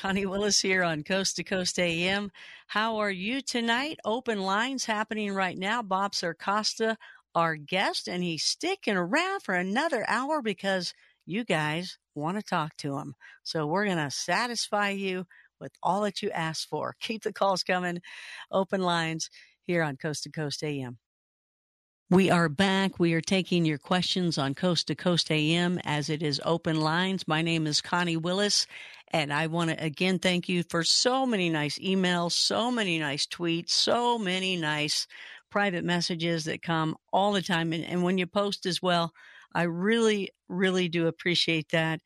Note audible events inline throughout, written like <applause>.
Connie Willis here on Coast to Coast AM. How are you tonight? Open lines happening right now. Bob Circosta, our guest, and he's sticking around for another hour because you guys want to talk to him. So we're going to satisfy you with all that you asked for. Keep the calls coming. Open lines here on Coast to Coast AM. We are back. We are taking your questions on Coast to Coast AM as it is open lines. My name is Connie Willis, and I want to again thank you for so many nice emails, so many nice tweets, so many nice private messages that come all the time. And, and when you post as well, I really, really do appreciate that.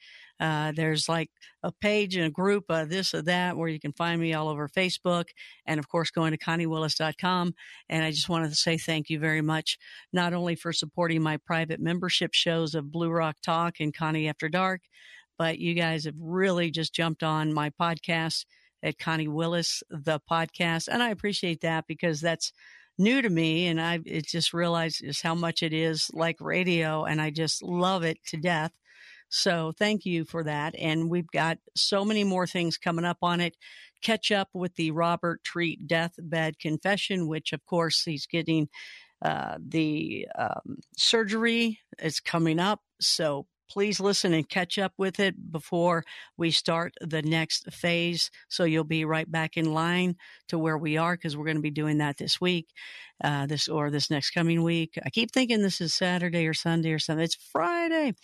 Uh, there's like a page and a group of this or that where you can find me all over Facebook. And of course, going to ConnieWillis.com. And I just wanted to say thank you very much, not only for supporting my private membership shows of Blue Rock Talk and Connie After Dark, but you guys have really just jumped on my podcast at Connie Willis, the podcast. And I appreciate that because that's new to me. And I it just realized just how much it is like radio. And I just love it to death. So thank you for that. And we've got so many more things coming up on it. Catch up with the Robert Treat deathbed confession, which of course he's getting uh, the um, surgery is coming up. So please listen and catch up with it before we start the next phase. So you'll be right back in line to where we are because we're going to be doing that this week, uh, this or this next coming week. I keep thinking this is Saturday or Sunday or something. It's Friday.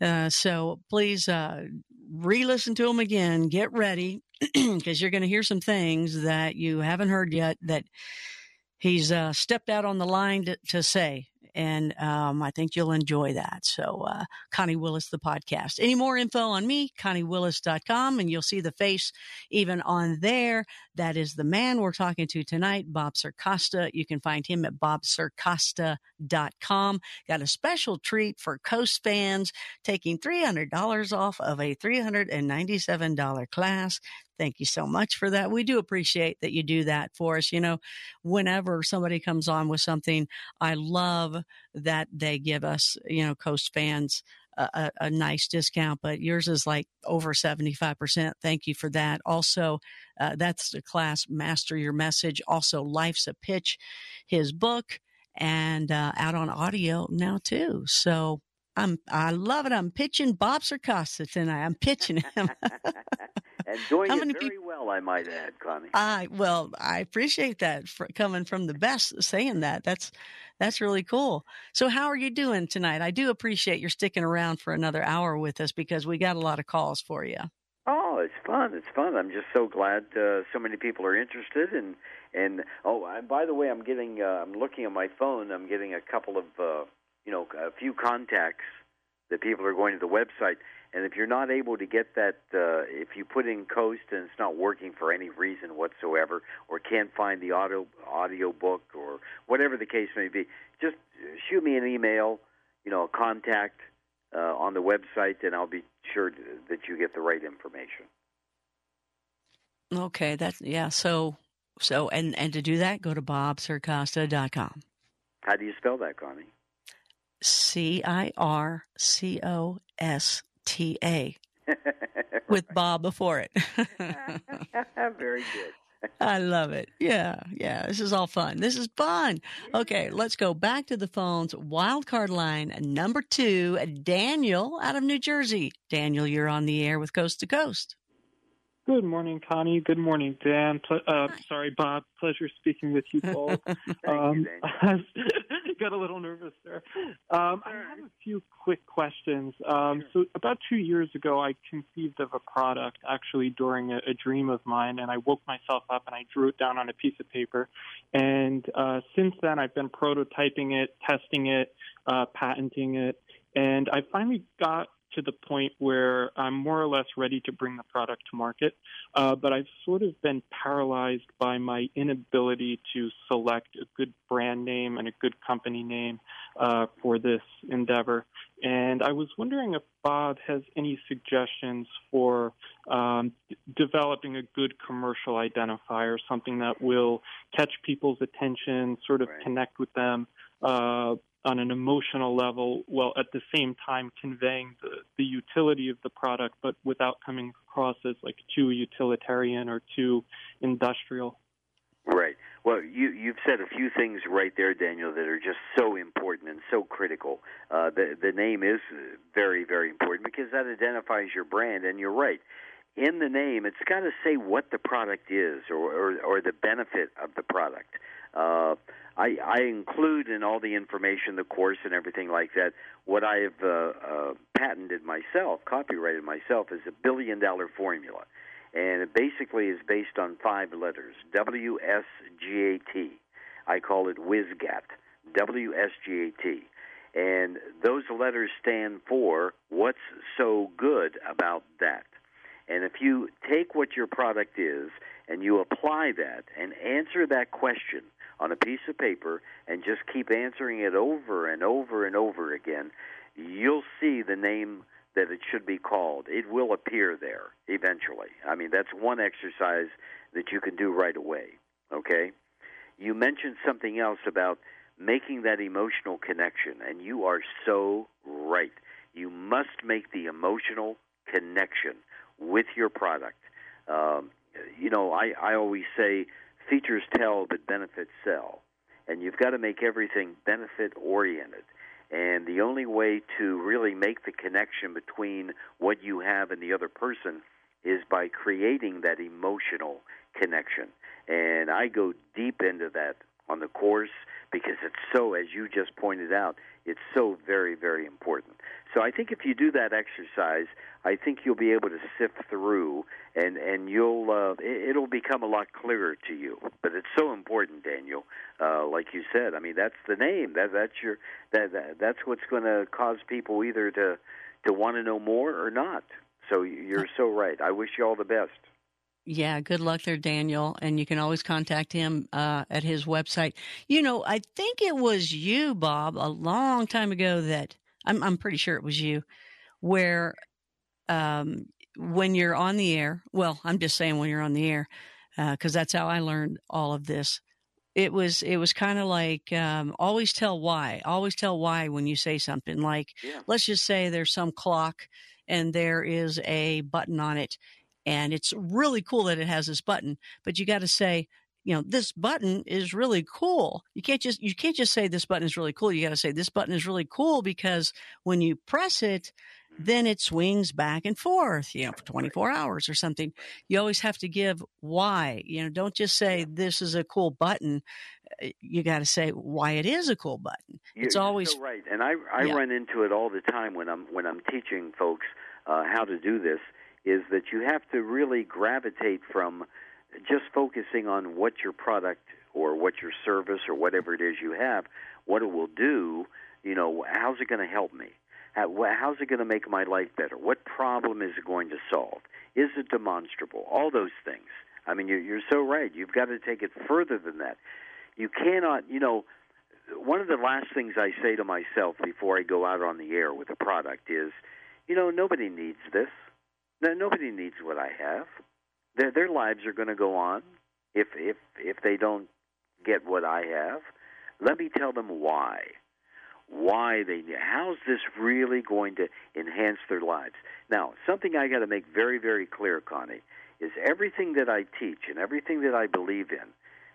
Uh, so please, uh, re-listen to them again. Get ready <clears throat> because you're going to hear some things that you haven't heard yet that he's uh, stepped out on the line to, to say and um, I think you'll enjoy that. So, uh, Connie Willis, the podcast. Any more info on me, ConnieWillis.com, and you'll see the face even on there. That is the man we're talking to tonight, Bob Circosta. You can find him at BobCircosta.com. Got a special treat for Coast fans, taking $300 off of a $397 class. Thank you so much for that. We do appreciate that you do that for us. You know, whenever somebody comes on with something, I love that they give us, you know, Coast fans a, a, nice discount, but yours is like over 75%. Thank you for that. Also, uh, that's the class Master Your Message. Also, Life's a Pitch, his book, and uh, out on audio now too. So I'm, I love it. I'm pitching Bob Circosta tonight. I'm pitching him. <laughs> and doing it very people? well, I might add, Connie. I well, I appreciate that for coming from the best saying that. That's that's really cool. So, how are you doing tonight? I do appreciate your sticking around for another hour with us because we got a lot of calls for you. Oh, it's fun! It's fun. I'm just so glad uh, so many people are interested, and and oh, and by the way, I'm getting uh, I'm looking at my phone. I'm getting a couple of uh, you know a few contacts that people are going to the website and if you're not able to get that, uh, if you put in Coast and it's not working for any reason whatsoever, or can't find the audio audio book, or whatever the case may be, just shoot me an email, you know, a contact uh, on the website, and I'll be sure that you get the right information. Okay, that's yeah. So, so and and to do that, go to bobcircosta.com. How do you spell that, Connie? C I R C O S T A <laughs> with Bob before it. <laughs> Very good. <laughs> I love it. Yeah, yeah. This is all fun. This is fun. Okay, let's go back to the phones. Wildcard line number two, Daniel out of New Jersey. Daniel, you're on the air with Coast to Coast. Good morning, Connie. Good morning, Dan. Ple- uh, sorry, Bob. Pleasure speaking with you <laughs> both. um, you, <laughs> got a little nervous there. Um, I have a few quick questions. Um, so, about two years ago, I conceived of a product actually during a, a, dream of mine, and I woke myself up and I drew it down on a piece of paper. And uh, since then, I've been prototyping it, testing it, uh, patenting it, and I finally got to the point where I'm more or less ready to bring the product to market, uh, but I've sort of been paralyzed by my inability to select a good brand name and a good company name uh, for this endeavor. And I was wondering if Bob has any suggestions for um, d- developing a good commercial identifier, something that will catch people's attention, sort of right. connect with them, uh, on an emotional level while at the same time conveying the, the utility of the product, but without coming across as like too utilitarian or too industrial. Right. Well, you you've said a few things right there, Daniel, that are just so important and so critical. Uh, the the name is very very important because that identifies your brand, and you're right. In the name, it's got to say what the product is or, or, or the benefit of the product. Uh, I, I include in all the information, the course, and everything like that. What I have uh, uh, patented myself, copyrighted myself, is a billion dollar formula, and it basically is based on five letters: W S G A T. I call it WSGAT. W S G A T. And those letters stand for what's so good about that. And if you take what your product is and you apply that and answer that question on a piece of paper and just keep answering it over and over and over again, you'll see the name that it should be called. It will appear there eventually. I mean, that's one exercise that you can do right away. Okay? You mentioned something else about making that emotional connection, and you are so right. You must make the emotional connection with your product. Um, you know, I, I always say features tell, but benefits sell. And you've got to make everything benefit oriented. And the only way to really make the connection between what you have and the other person is by creating that emotional connection. And I go deep into that on the course because it's so, as you just pointed out, it's so very, very important. So I think if you do that exercise, I think you'll be able to sift through, and and you'll uh, it'll become a lot clearer to you. But it's so important, Daniel. Uh, like you said, I mean that's the name. That that's your that, that that's what's going to cause people either to to want to know more or not. So you're so right. I wish you all the best. Yeah, good luck there, Daniel. And you can always contact him uh, at his website. You know, I think it was you, Bob, a long time ago that I'm, I'm pretty sure it was you, where um, when you're on the air, well, I'm just saying when you're on the air, because uh, that's how I learned all of this. It was it was kind of like um, always tell why, always tell why when you say something. Like yeah. let's just say there's some clock and there is a button on it and it's really cool that it has this button, but you got to say, you know, this button is really cool. You can't just, you can't just say this button is really cool. You got to say this button is really cool because when you press it, then it swings back and forth, you know, for 24 hours or something. You always have to give why, you know, don't just say this is a cool button. Uh, you got to say why it is a cool button. It's You're always so right. And I, I yeah. run into it all the time when I'm, when I'm teaching folks uh, how to do this is that you have to really gravitate from just focusing on what your product or what your service or whatever it is you have, what it will do, you know, how's it going to help me? how's it going to make my life better? What problem is it going to solve? Is it demonstrable? All those things. I mean, you're, you're so right. You've got to take it further than that. You cannot, you know, one of the last things I say to myself before I go out on the air with a product is, you know, nobody needs this. No, nobody needs what I have. Their their lives are going to go on if if if they don't get what I have. Let me tell them why. Why they. How's this really going to enhance their lives? Now, something I got to make very very clear, Connie, is everything that I teach and everything that I believe in.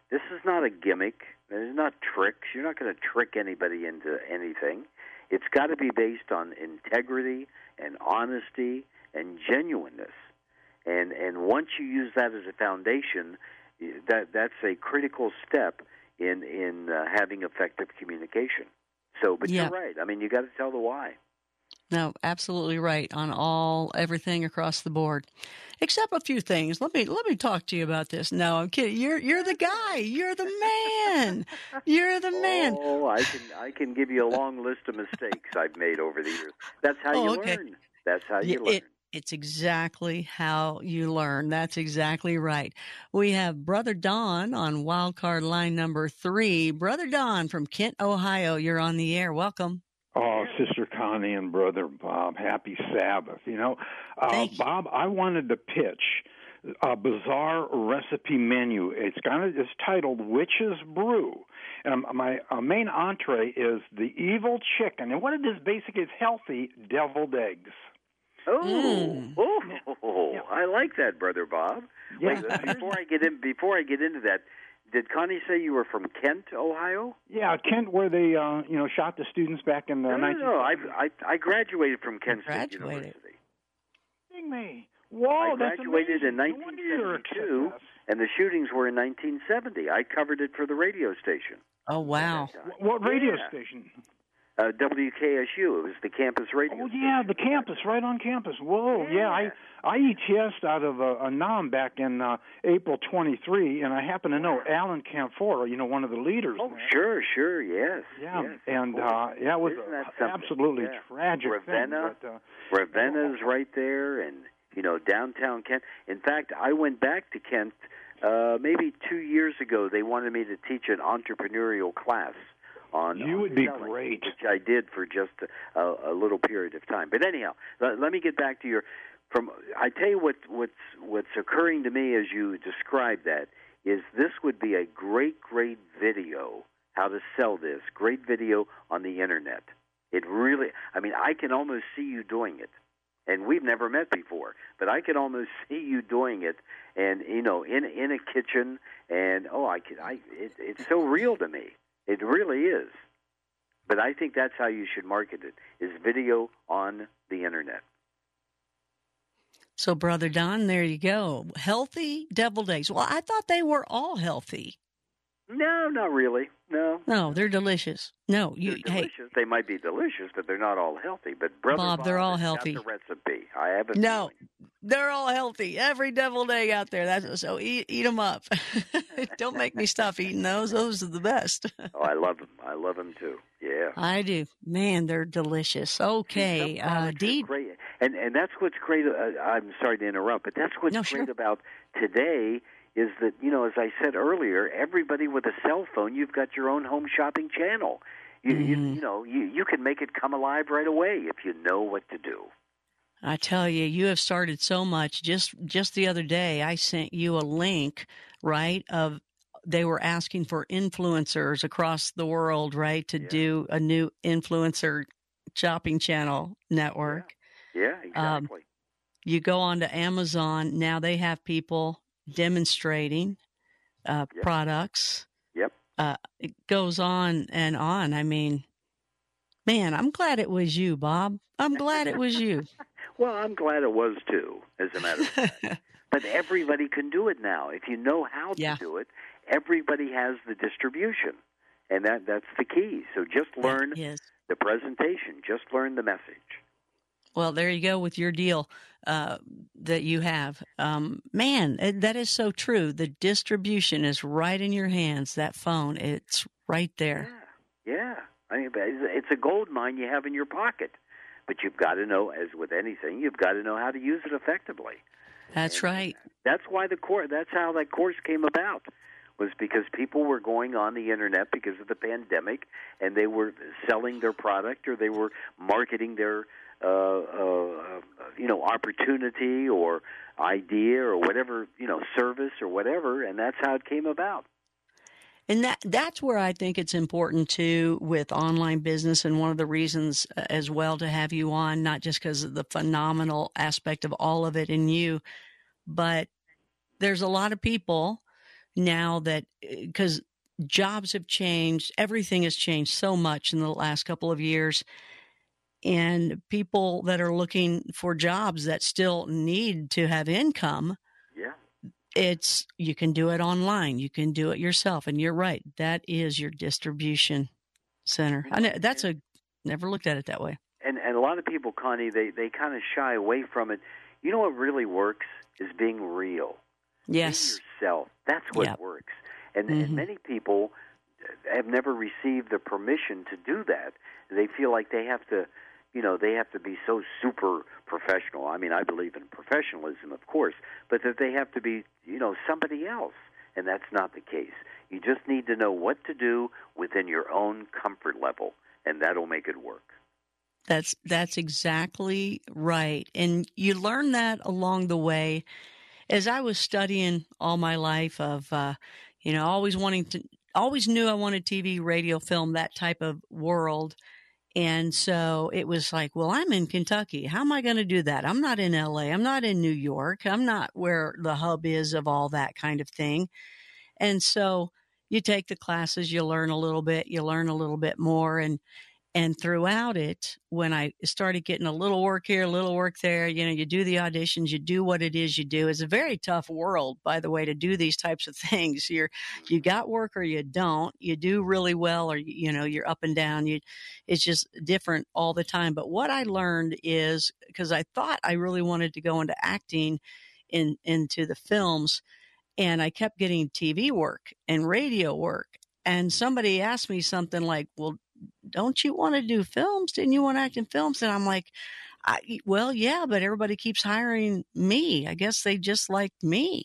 This is not a gimmick. Is not tricks. You're not going to trick anybody into anything. It's got to be based on integrity and honesty and genuineness. And and once you use that as a foundation, that that's a critical step in in uh, having effective communication. So, but yeah. you're right. I mean, you got to tell the why. No, absolutely right on all everything across the board, except a few things. Let me let me talk to you about this. No, I'm kidding. You're you're the guy. You're the man. You're the man. Oh, I can I can give you a long list of mistakes I've made over the years. That's how oh, you okay. learn. That's how you learn. It, it's exactly how you learn. That's exactly right. We have Brother Don on wildcard line number three. Brother Don from Kent, Ohio. You're on the air. Welcome. Oh, Sister Connie and Brother Bob, happy Sabbath. You know, uh, Bob, I wanted to pitch a bizarre recipe menu. It's kind of it's titled Witch's Brew, and my uh, main entree is the evil chicken. And what it is basically is healthy deviled eggs. Oh, mm. oh, yeah. I like that, brother Bob. Yeah. Wait, uh, before I get in, before I get into that, did Connie say you were from Kent, Ohio? Yeah, Kent, where they uh, you know shot the students back in the no, 19- no, no. I, I I graduated from Kent State University. Ding me. Whoa, I graduated in 1972, and the shootings were in 1970. I covered it for the radio station. Oh wow! What radio yeah. station? Uh, WKSU. It was the campus radio. Oh yeah, the campus, right on campus. Whoa, yeah. yeah I I ETS out of uh, a NOM back in uh, April 23, and I happen to know Alan Canfora, you know, one of the leaders. Oh there. sure, sure, yes. Yeah, yes, and uh, yeah, it was a, absolutely yeah. tragic Ravenna, thing. But, uh, Ravenna's right there, and you know downtown Kent. In fact, I went back to Kent uh, maybe two years ago. They wanted me to teach an entrepreneurial class on you on would be selling, great. which I did for just a, a little period of time. But anyhow, let, let me get back to your. From I tell you what what's what's occurring to me as you describe that is this would be a great great video how to sell this great video on the internet. It really, I mean, I can almost see you doing it and we've never met before, but I can almost <laughs> see you doing it, and you know, in in a kitchen, and oh, I can, I, it, it's so real to me. It really is. But I think that's how you should market it: is video on the internet. So, brother Don, there you go. Healthy deviled eggs. Well, I thought they were all healthy. No, not really. No. No, they're delicious. No, you they're delicious. hey, they might be delicious, but they're not all healthy. But brother Bob, they're all healthy. the recipe. I have a No, feeling. they're all healthy. Every deviled egg out there. That's so eat eat them up. <laughs> Don't make me stop eating those. Those are the best. Oh, I love them. I love them too. Yeah. I do. Man, they're delicious. Okay, Some uh, Dee. great, and and that's what's great. Uh, I'm sorry to interrupt, but that's what's No, great sure. about today is that you know, as I said earlier, everybody with a cell phone, you've got your own home shopping channel. You you, Mhm. you know, you you can make it come alive right away if you know what to do. I tell you, you have started so much. Just just the other day, I sent you a link, right? Of they were asking for influencers across the world, right, to Yeah. do a new influencer shopping channel network. Yeah, Um, exactly. You go on to Amazon now; they have people demonstrating uh, Yep. products. Yep. Uh, it goes on and on. I mean, man, I'm glad it was you, Bob. I'm glad it was you. <laughs> Well, I'm glad it was too. As a matter of fact, <laughs> but everybody can do it now if you know how to Yeah. do it. Everybody has the distribution, and that that's the key. So just learn the presentation. Just learn the message. Well, there you go with your deal uh, that you have. Um, man, it- that is so true. The distribution is right in your hands. That phone, it's right there. Yeah, yeah. I mean, it's it's a gold mine you have in your pocket, but you've got to know, as with anything, you've got to know how to use it effectively. That's right. That's why the course. That's how that course came about. Was because people were going on the internet because of the pandemic, and they were selling their product or they were marketing their, uh, uh, you know, opportunity or idea or whatever, you know, service or whatever, and that's how it came about. And that that's where I think it's important too with online business and one of the reasons uh, as well to have you on not just because of the phenomenal aspect of all of it in you but there's a lot of people now that cuz jobs have changed everything has changed so much in the last couple of years and people that are looking for jobs that still need to have income Yeah. it's you can do it online you can do it yourself and you're right that is your distribution center i know that's a never looked at it that way and and a lot of people, Connie, they they kind of shy away from it. You know what really works is being real. yes Being yourself. That's what Yep. works. And, Mhm. and many people have never received the permission to do that. They feel like they have to, you know, they have to be so super professional. I mean, I believe in professionalism, of course, but that they have to be, you know, somebody else. And that's not the case. You just need to know what to do within your own comfort level, and that'll make it work. that's that's exactly right and you learn that along the way as I was studying all my life of, uh, you know, always wanting to, always knew I wanted TV, radio, film, that type of world. And so it was like, well, I'm in Kentucky. How am I going to do that? I'm not in LA. I'm not in New York. I'm not where the hub is of all that kind of thing. And so you take the classes, you learn a little bit, you learn a little bit more. And and throughout it, when I started getting a little work here, a little work there, you know, you do the auditions, you do what it is you do. It's a very tough world, by the way, to do these types of <laughs> things. You're, you got work or you don't. You do really well or, you know, you're up and down. You, it's just different all the time. But what I learned is because I thought I really wanted to go into acting in, into the films and I kept getting TV work and radio work. And somebody asked me something like, well, don't you want to do films? Didn't you want to act in films? And I'm like, I, well, yeah, but everybody keeps hiring me. I guess they just like me.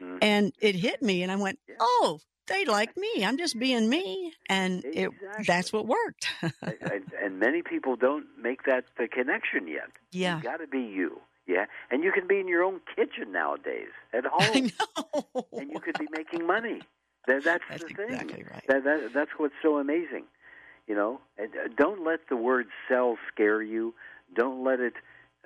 Mm-hmm. And it hit me and I went, oh, they like me. I'm just being me. And exactly. it, that's what worked. <laughs> and, and, many people don't make that the connection yet. Yeah. You got to be you. Yeah. And you can be in your own kitchen nowadays at <laughs> home. And you could be making money. That, that's, that's the thing. Exactly right. That, that, that's what's so amazing. You know, and uh, don't let the word sell scare you. Don't let it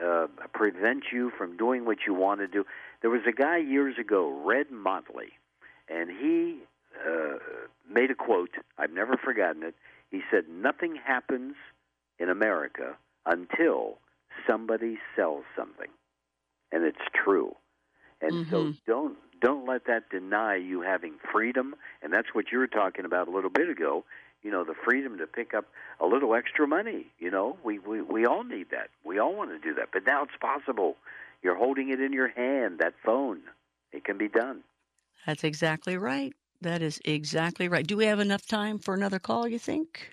uh, prevent you from doing what you want to do. There was a guy years ago, Red Motley, and he uh, made a quote. I've never forgotten it. He said, "Nothing happens in America until somebody sells something," and it's true. And mm-hmm. so don't don't let that deny you having freedom. And that's what you were talking about a little bit ago you know the freedom to pick up a little extra money you know? We we we all need that. We all want to do that. But now it's possible. You're holding it in your hand that phone. It can be done. That's exactly right. That is exactly right. Do we have enough time for another call you think?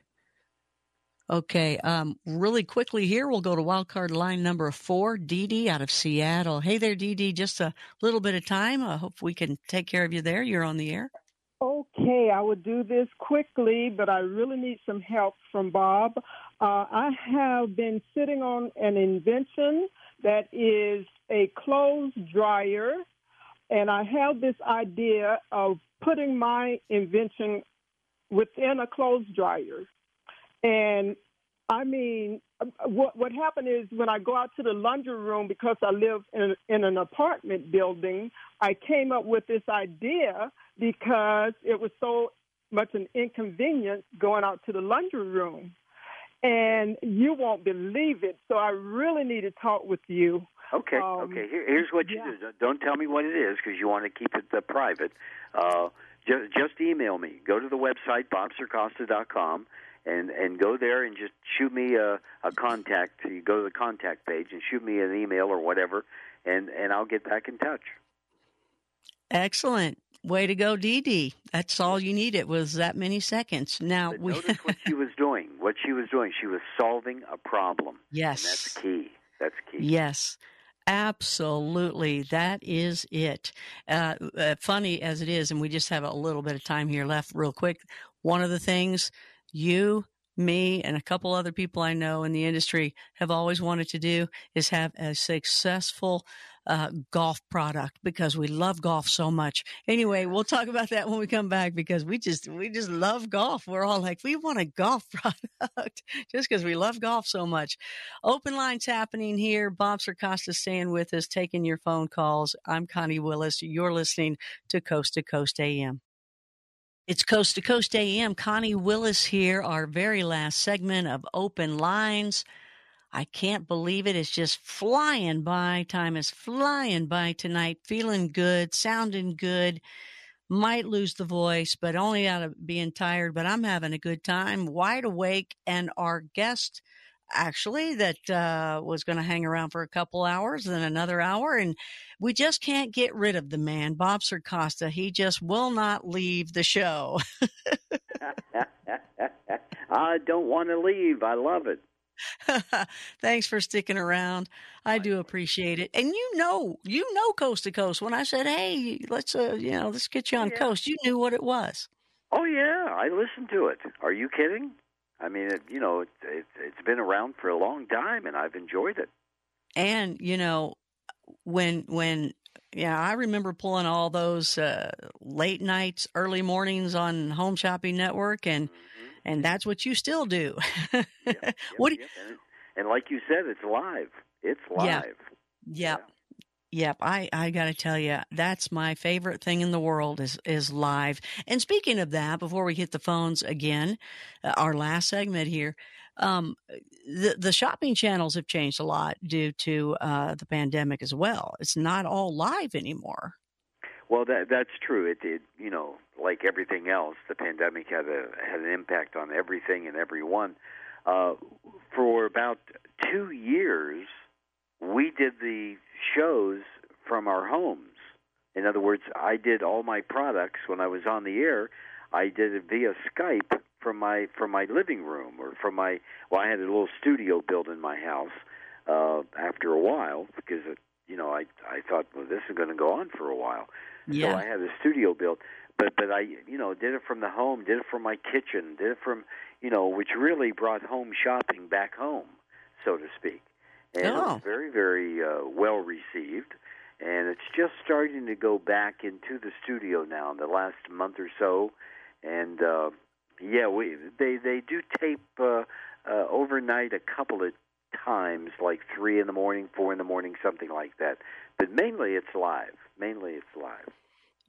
Okay um really quickly here we'll go to wildcard line number four Dee out of Seattle. Hey there Dee just a little bit of time. I hope we can take care of you there. You're on the air Okay, I will do this quickly, but I really need some help from Bob. Uh, I have been sitting on an invention that is a clothes dryer, and I have this idea of putting my invention within a clothes dryer. And I mean, what what happened is when I go out to the laundry room because I live in in an apartment building, I came up with this idea because it was so much an inconvenience going out to the laundry room. And you won't believe it. So I really need to talk with you. Okay, um, okay. Here, here's what you yeah. do. Don't tell me what it is because you want to keep it uh, private. Uh, just, just email me. Go to the website, bobcircosta.com, and, and go there and just shoot me a, a contact. You go to the contact page and shoot me an email or whatever, and, and I'll get back in touch. Excellent. Way to go, Dee Dee. That's all you needed was that many seconds. Now but we notice what she was doing. What she was doing, she was solving a problem. Yes, and that's key. That's key. Yes. Absolutely. That is it. Uh, uh, funny as it is, and we just have a little bit of time here left, real quick. One of the things you, me, and a couple other people I know in the industry have always wanted to do is have a successful uh, golf product because we love golf so much. Anyway, we'll talk about that when we come back because we just we just love golf. We're all like, we want a golf <laughs> product just because we love golf so much. Open lines happening here. Bob Circosta staying with us, taking your phone calls. I'm Connie Willis. You're listening to Coast to Coast AM. It's Coast to Coast AM. Connie Willis here, our very last segment of Open Lines. I can't believe it. It's just flying by. Time is flying by tonight. Feeling good, sounding good. Might lose the voice, but only out of being tired. But I'm having a good time, wide awake. And our guest, actually, that uh, was going to hang around for a couple hours, then another hour. And we just can't get rid of the man, Bob Circosta. He just will not leave the show. <laughs> I don't want to leave. I love it. <laughs> Thanks for sticking around. I do appreciate it. And you know, you know, coast to coast. When I said, "Hey, let's uh, you know, let's get you on yeah. coast," you knew what it was. Oh yeah, I listened to it. Are you kidding? I mean, it, you know, it, it, it's been around for a long time, and I've enjoyed it. And you know, when when yeah, I remember pulling all those uh, late nights, early mornings on Home Shopping Network, and Mm-hmm. and that's what you still do. Yep, <laughs> yep, what? do- yep. And, and like you said, it's live. It's live. Yeah. Yep. Yep, I, I got to tell you, that's my favorite thing in the world is is live. And speaking of that, before we hit the phones again, uh, our last segment here, um, the the shopping channels have changed a lot due to uh, the pandemic as well. It's not all live anymore. Well, that that's true. It, did, you know, like everything else, the pandemic had a had an impact on everything and everyone. Uh, for about two years, we did the shows from our homes. In other words, I did all my products when I was on the air. I did it via Skype from my from my living room or from my. Well, I had a little studio built in my house. Uh, after a while, because it, you know, I I thought, well, this is going to go on for a while. Yeah. So I had a studio built, but but I you know did it from the home, did it from my kitchen, did it from you know, which really brought home shopping back home, so to speak. And Oh. very very uh, well received, and it's just starting to go back into the studio now in the last month or so, and uh, yeah, we they they do tape uh, uh, overnight a couple of times, like three in the morning, four in the morning, something like that. But mainly it's live. Mainly it's live.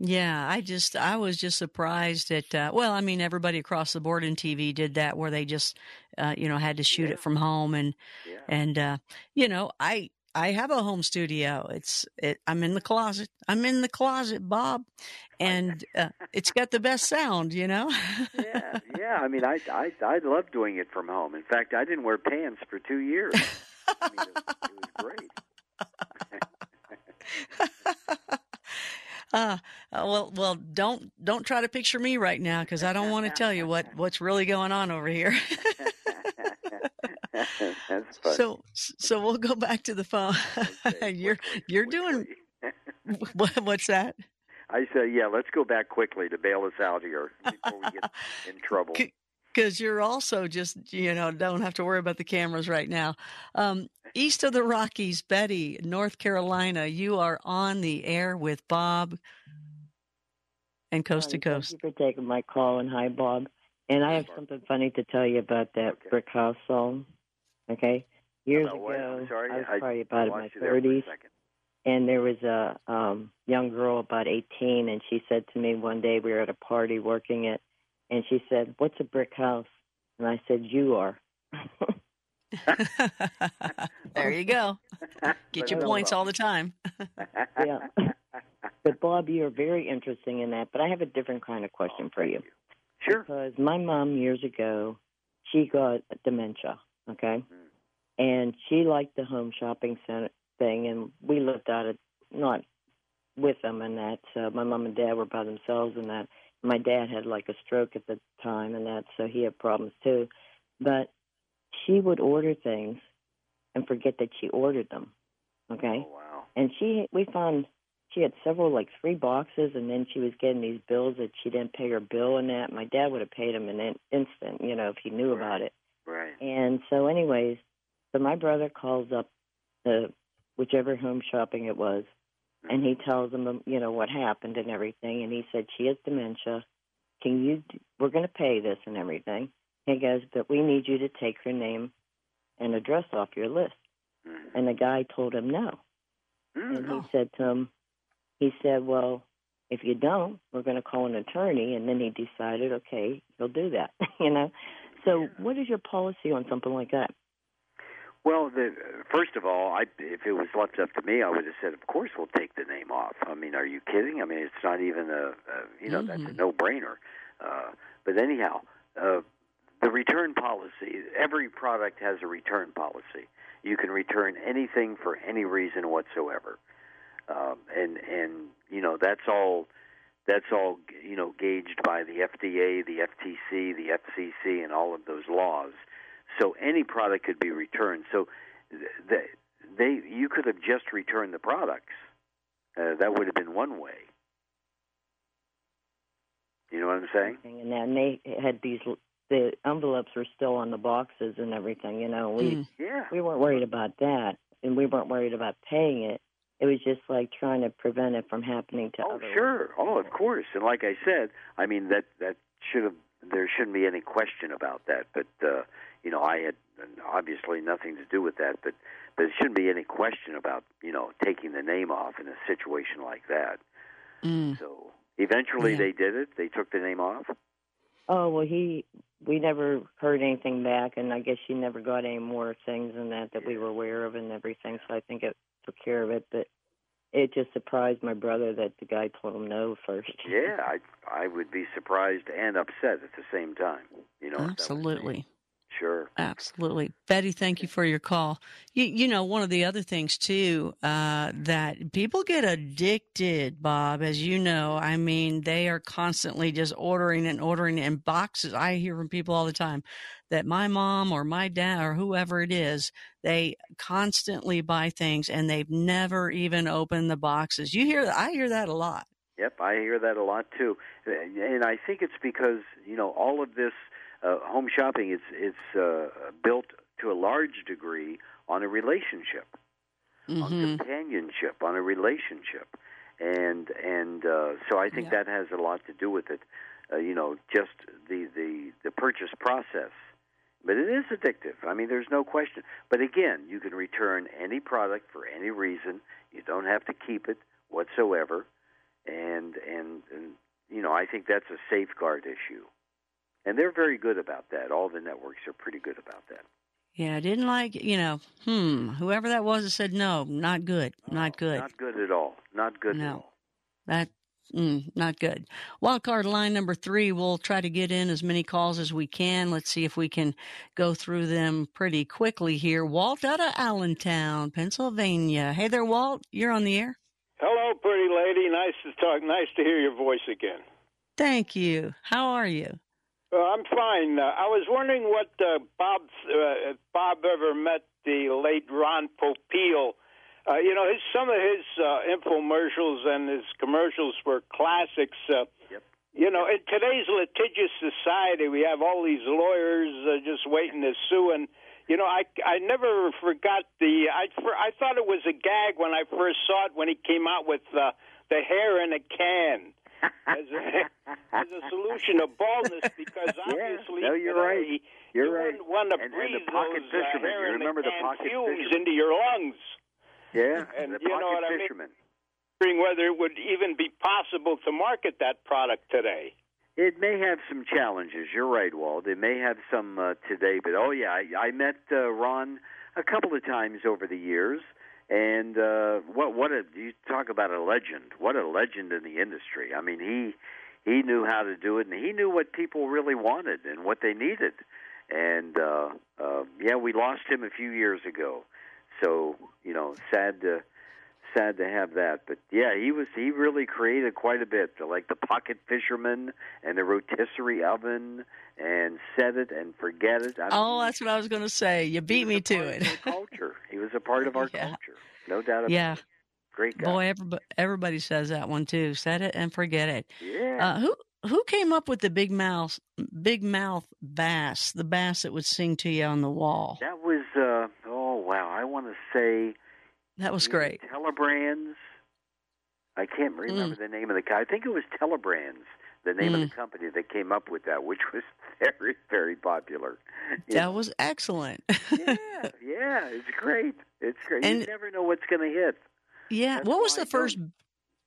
Yeah, I just I was just surprised at uh, well, I mean everybody across the board in TV did that where they just uh, you know had to shoot Yeah. it from home and Yeah. and uh, you know I I have a home studio. It's it I'm in the closet. I'm in the closet, Bob, and uh, it's got the best sound. You know. yeah, <laughs> yeah. I mean, I I I love doing it from home. In fact, I didn't wear pants for two years. I mean, it, it was great. <laughs> Uh, uh, well, well, don't don't try to picture me right now because I don't want to <laughs> tell you what what's really going on over here. <laughs> That's <laughs> funny. so so we'll go back to the phone. Okay, you're you're doing what, what's that? I said, yeah. Let's go back quickly to bail us out here before we get in trouble. Because you're also just you know don't have to worry about the cameras right now. Um, east of the Rockies, Betty, North Carolina, you are on the air with Bob and Coast to Coast. Thank you for taking my call, and hi, Bob. And I have Barb. something funny to tell you about that Okay. brick house song. Okay, years About what? ago, I'm sorry, I was I probably about in my you there thirties, and there was a um young girl about eighteen, and she said to me one day we were at a party working it, and she said, "What's a brick house?" And I said, "You are." <laughs> <laughs> there you go. Get your points all the time. <laughs> yeah. But Bob, you are very interesting in that. But I have a different kind of question for you. Sure. because my mom years ago she got dementia okay Mm. and she liked the home shopping center thing and we lived out of not with them and that so my mom and dad were by themselves and that my dad had like a stroke at the time and that so he had problems too but she would order things and forget that she ordered them okay Oh, wow. and she we found she had several like three boxes and then she was getting these bills that she didn't pay her bill and that my dad would have paid him in an instant you know if he knew Right. about it Right. and so anyways so my brother calls up the whichever home shopping it was and he mm-hmm. tells them you know what happened and everything and he said she has dementia can you we're going to pay this and everything he goes but we need you to take her name and address off your list Mhm. and the guy told him no Mm. and he said to him, he said, well, if you don't, we're going to call an attorney. And then he decided, okay, he'll do that, <laughs> you know. So, what is your policy on something like that? Well, the, first of all, I, if it was left up to me, I would have said, "Of course, we'll take the name off." I mean, are you kidding? I mean, it's not even a, a you know, that's a Mhm. no-brainer. Uh, but anyhow, uh, the return policy. Every product has a return policy. You can return anything for any reason whatsoever, um, and and you know that's all. That's all you know, gauged by the FDA, the FTC, the FCC, and all of those laws so any product could be returned. So th- they, they you could have just returned the products. Uh, that would have been one way. You know what I'm saying? And then they had these, the envelopes were still on the boxes and everything, you know. We Mm. Yeah. we weren't worried about that, and we weren't worried about paying it. it was just like trying to prevent it from happening to oh, other sure. Oh, of course. And like I said, I mean that that should have there shouldn't be any question about that. But uh, you know, I had obviously nothing to do with that. But but there shouldn't be any question about you know taking the name off in a situation like that. Mm. So eventually Yeah. they did it. They took the name off. Oh well, he we never heard anything back, and I guess she never got any more things than that that we were aware of and everything. So I think it took care of it, but it just surprised my brother that the guy told him no first. Yeah, I I would be surprised and upset at the same time. You know, if that. Absolutely. Sure. Absolutely. Betty, thank you for your call. You, you know, one of the other things too, uh, that people get addicted, Bob, as you know, I mean, they are constantly just ordering and ordering in boxes. I hear from people all the time that my mom or my dad or whoever it is, they constantly buy things and they've never even opened the boxes. You hear that? I hear that a lot. Yep, I hear that a lot too, and I think it's because you know all of this uh, home shopping is it's uh, built to a large degree on a relationship, on hmm companionship, on a relationship, and and uh, so I think Yeah. that has a lot to do with it. Uh, you know, just the the the purchase process. But it is addictive. I mean, there's no question. But again, you can return any product for any reason. You don't have to keep it whatsoever. And and, and you know, I think that's a safeguard issue. And they're very good about that. All the networks are pretty good about that. Yeah, I didn't like, you know, hmm, whoever that was that said no, not good, not good. Not good at all. Not good No. at all. That mm, not good. Wildcard line number three. We'll try to get in as many calls as we can. Let's see if we can go through them pretty quickly here. Walt out of Allentown, Pennsylvania. Hey there, Walt. You're on the air. Hello, pretty lady. Nice to talk. Nice to hear your voice again. Thank you. How are you? Uh, I'm fine. Uh, I was wondering what uh, Bob uh, Bob ever met the late Ron Popeil. Uh, you know, his some of his uh, infomercials and his commercials were classics. Uh, Yep. You know, in today's litigious society, we have all these lawyers uh, just waiting to sue, and you know, I I never forgot the I I thought it was a gag when I first saw it when he came out with uh, the hair in a can as a, as a solution of baldness because <laughs> obviously no, you're right. You're you right. wouldn't want to And- and the pocket those uh, fisherman. hair You remember the pocket fumes fisherman? into your lungs. Yeah. And the you know pocket what I mean? fisherman. Wondering whether it would even be possible to market that product today. It may have some challenges. You're right, Walt. It may have some uh, today, but oh yeah, I, I met uh, Ron a couple of times over the years, and uh, what what a you talk about a legend. What a legend in the industry. I mean, he he knew how to do it, and he knew what people really wanted and what they needed. And uh, uh, yeah, we lost him a few years ago, so you know, sad to sad to have that. But yeah, he was he really created quite a bit, like the pocket fisherman and the rotisserie oven and set it and forget it. I mean, Oh, that's what I was going to say. You beat me to it. culture. He was a part of our <laughs> Yeah. culture, no doubt about Yeah. it. Great guy. Boy, everybody, everybody says that one too. Set it and forget it. yeah. Uh, who who came up with the big mouth big mouth bass? The bass that would sing to you on the wall. that was uh oh wow, I want to say That was great. Telebrands. I can't remember the name of the guy. I think it was Telebrands, the name of Mm. the company that came up with that, which was <laughs> very, very popular. That was excellent. yeah, <laughs> yeah, it's great. It's great. And- you never know what's going to hit. yeah. That's What was the I first?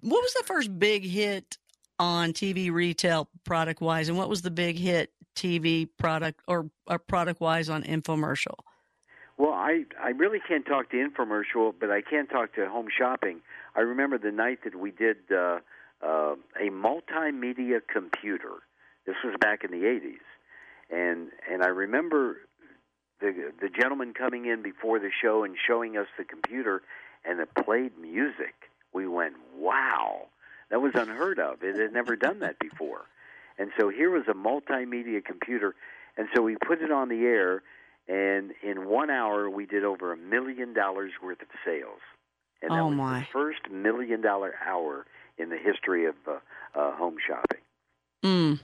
What was the first big hit on TV retail product wise, and what was the big hit TV product or, or product wise on infomercial? Well, I I really can't talk to infomercial, but I can talk to home shopping. I remember the night that we did uh, uh, a multimedia computer. This was back in the '80s, and and I remember the the gentleman coming in before the show and showing us the computer, and it played music. We went, "Wow, that was unheard of. It had never done that before." And so here was a multimedia computer, and so we put it on the air and in one hour we did over a million dollars worth of sales and that Oh, was my. the first million dollar hour in the history of uh, uh, home shopping Mm,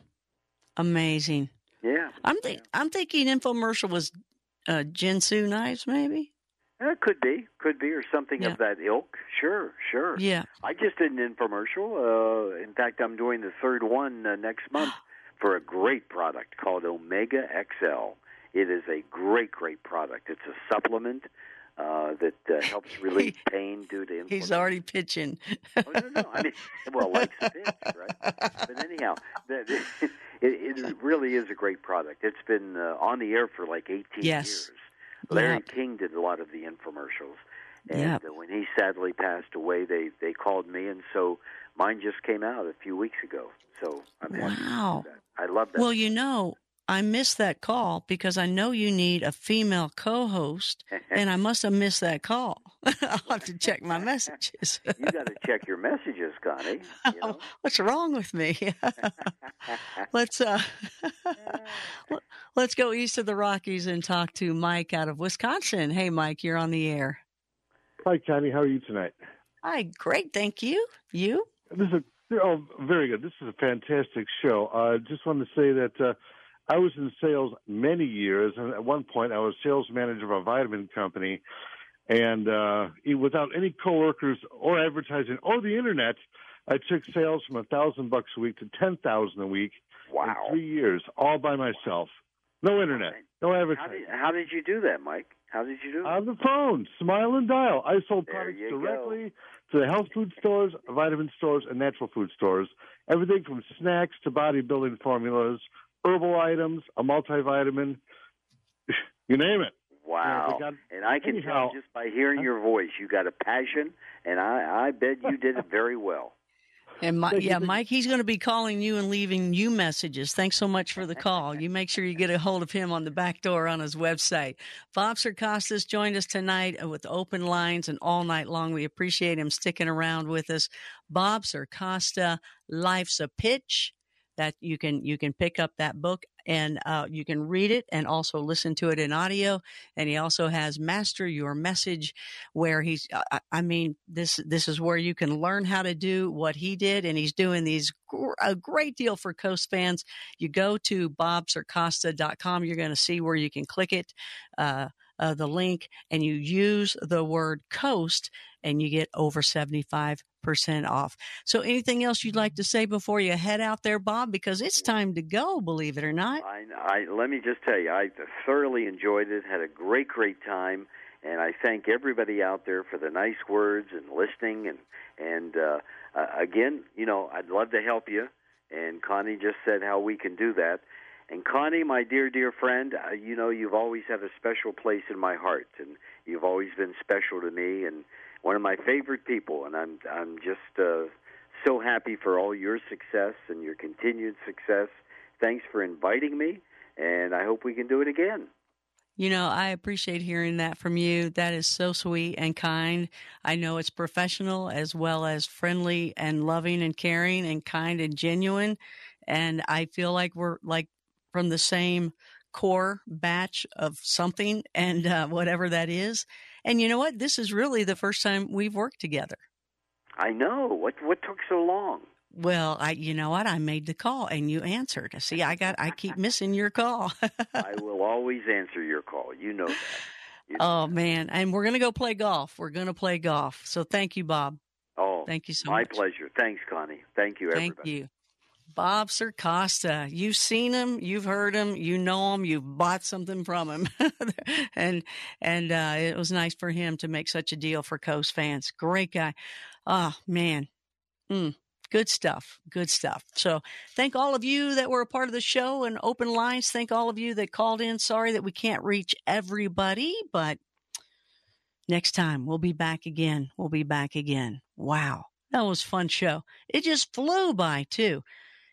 amazing. yeah I'm think I'm thinking infomercial was uh, Ginsu knives, maybe. Uh, could be, could be, or something Yeah. of that ilk. Sure, sure. Yeah. I just did an infomercial. Uh, in fact, I'm doing the third one uh, next <gasps> month for a great product called Omega XL. It is a great, great product. It's a supplement uh, that uh, helps <laughs> relieve pain due to inflammation. He's already pitching. Oh, no, no. I mean, <laughs> well, like a pitch, right? But anyhow, that, <laughs> it, it really is a great product. It's been uh, on the air for like 18 Yes. years. Larry Yep. King did a lot of the infomercials, and Yep. uh, when he sadly passed away, they they called me, and so mine just came out a few weeks ago. So I'm Wow. I love that. Well, you know, I missed that call because I know you need a female co-host, and I must have missed that call. <laughs> I'll have to check my messages. <laughs> you got to check your messages, Connie. <laughs> You know? What's wrong with me? let's uh, let's go east of the Rockies and talk to Mike out of Wisconsin. Hey, Mike, you're on the air. Hi, Connie. How are you tonight? Hi, great, thank you. You? This is a, oh, very good. This is a fantastic show. I uh, just wanted to say that uh, I was in sales many years, and at one point I was sales manager of a vitamin company. And uh, without any coworkers or advertising or the internet, I took sales from a thousand bucks a week to ten thousand a week Wow. in three years, all by myself. No internet, no How advertising. did, how did you do that, Mike? How did you do that? On the phone, smile and dial. I sold There products you go. directly to the health food stores, vitamin stores, and natural food stores. Everything from snacks to bodybuilding formulas, herbal items, a multivitamin, <laughs> you name it. Wow. Yeah, they got- and I can anyhow- tell just by hearing your voice, you got a passion, and I, I bet you did it very well. <laughs> And my, yeah. Mike, he's going to be calling you and leaving you messages. Thanks so much for the call. You make sure you get a hold of him on the back door on his website. Bob Circosta joined us tonight with open lines and all night long. We appreciate him sticking around with us. Bob Circosta, Life's a Pitch. That you can you can pick up that book and uh, you can read it and also listen to it in audio. And he also has Master Your Message, where he's I, I mean this this is where you can learn how to do what he did and he's doing these gr- a great deal for coast fans you go to bobcircosta.com you're going to see where you can click it uh, uh, the link and you use the word coast and you get over 75% off so anything else you'd like to say before you head out there bob because it's time to go believe it or not I, I let me just tell you, I thoroughly enjoyed it. Had a great, great time, and I thank everybody out there for the nice words and listening. And and uh, uh, again, you know, I'd love to help you. And Connie just said how we can do that. And Connie, my dear, dear friend, uh, you know, you've always had a special place in my heart, and you've always been special to me, and one of my favorite people. And I'm I'm just uh, so happy for all your success and your continued success. Thanks for inviting me, and I hope we can do it again. You know, I appreciate hearing that from you. That is so sweet and kind. I know it's professional as well as friendly and loving and caring and kind and genuine. And I feel like we're like from the same core batch of something and uh, whatever that is. And you know what? This is really the first time we've worked together. I know what what took so long. Well, I, you know what? I made the call and you answered. See, I got, I keep missing your call. <laughs> I will always answer your call. You know that. You know oh that. man. And we're going to go play golf. We're going to play golf. So thank you, Bob. Oh, Thank you so my much. My pleasure. Thanks, Connie. Thank you, Thank everybody. you. Bob Circosta. You've seen him, you've heard him, you know him, you've bought something from him. <laughs> and and uh, it was nice for him to make such a deal for Coast fans. Great guy. Oh man. Mm, good stuff. Good stuff. So thank all of you that were a part of the show and open lines. Thank all of you that called in. Sorry that we can't reach everybody, but next time we'll be back again. We'll be back again. Wow. That was a fun show. It just flew by too.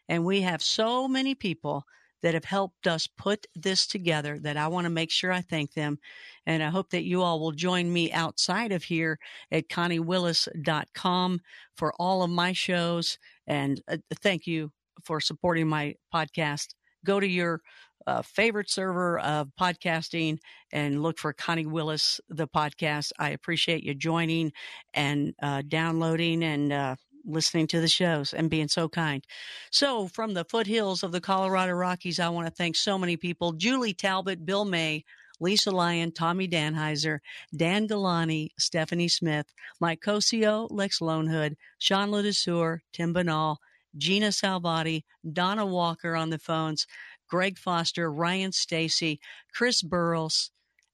And we have so many people that have helped us put this together that I want to make sure I thank them. And I hope that you all will join me outside of here at conniewillis.com for all of my shows. And uh, thank you for supporting my podcast. Go to your uh, favorite server of podcasting and look for Connie Willis, the podcast. I appreciate you joining and uh, downloading and uh, listening to the shows and being so kind. So, from the foothills of the Colorado Rockies, I want to thank so many people Julie Talbot, Bill May, Lisa Lyon, Tommy Danheiser, Dan Galani, Stephanie Smith, Mike Cosio, Lex Lonehood, Sean Ledesur, Tim Banal, Gina Salvati, Donna Walker on the phones, Greg Foster, Ryan Stacy, Chris Burles,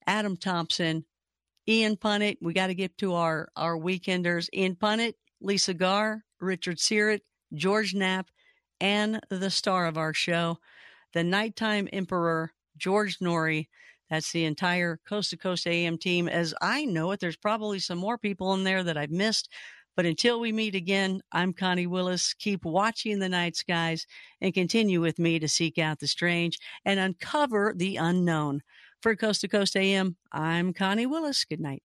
Adam Thompson, Ian Punnett. We got to get to our, our weekenders. Ian Punnett, Lisa Garr, Richard Syrett, George Knapp, and the star of our show, the nighttime emperor, George Noory. That's the entire Coast to Coast AM team. As I know it, there's probably some more people in there that I've missed. But until we meet again, I'm Connie Willis. Keep watching the night skies and continue with me to seek out the strange and uncover the unknown. For Coast to Coast AM, I'm Connie Willis. Good night.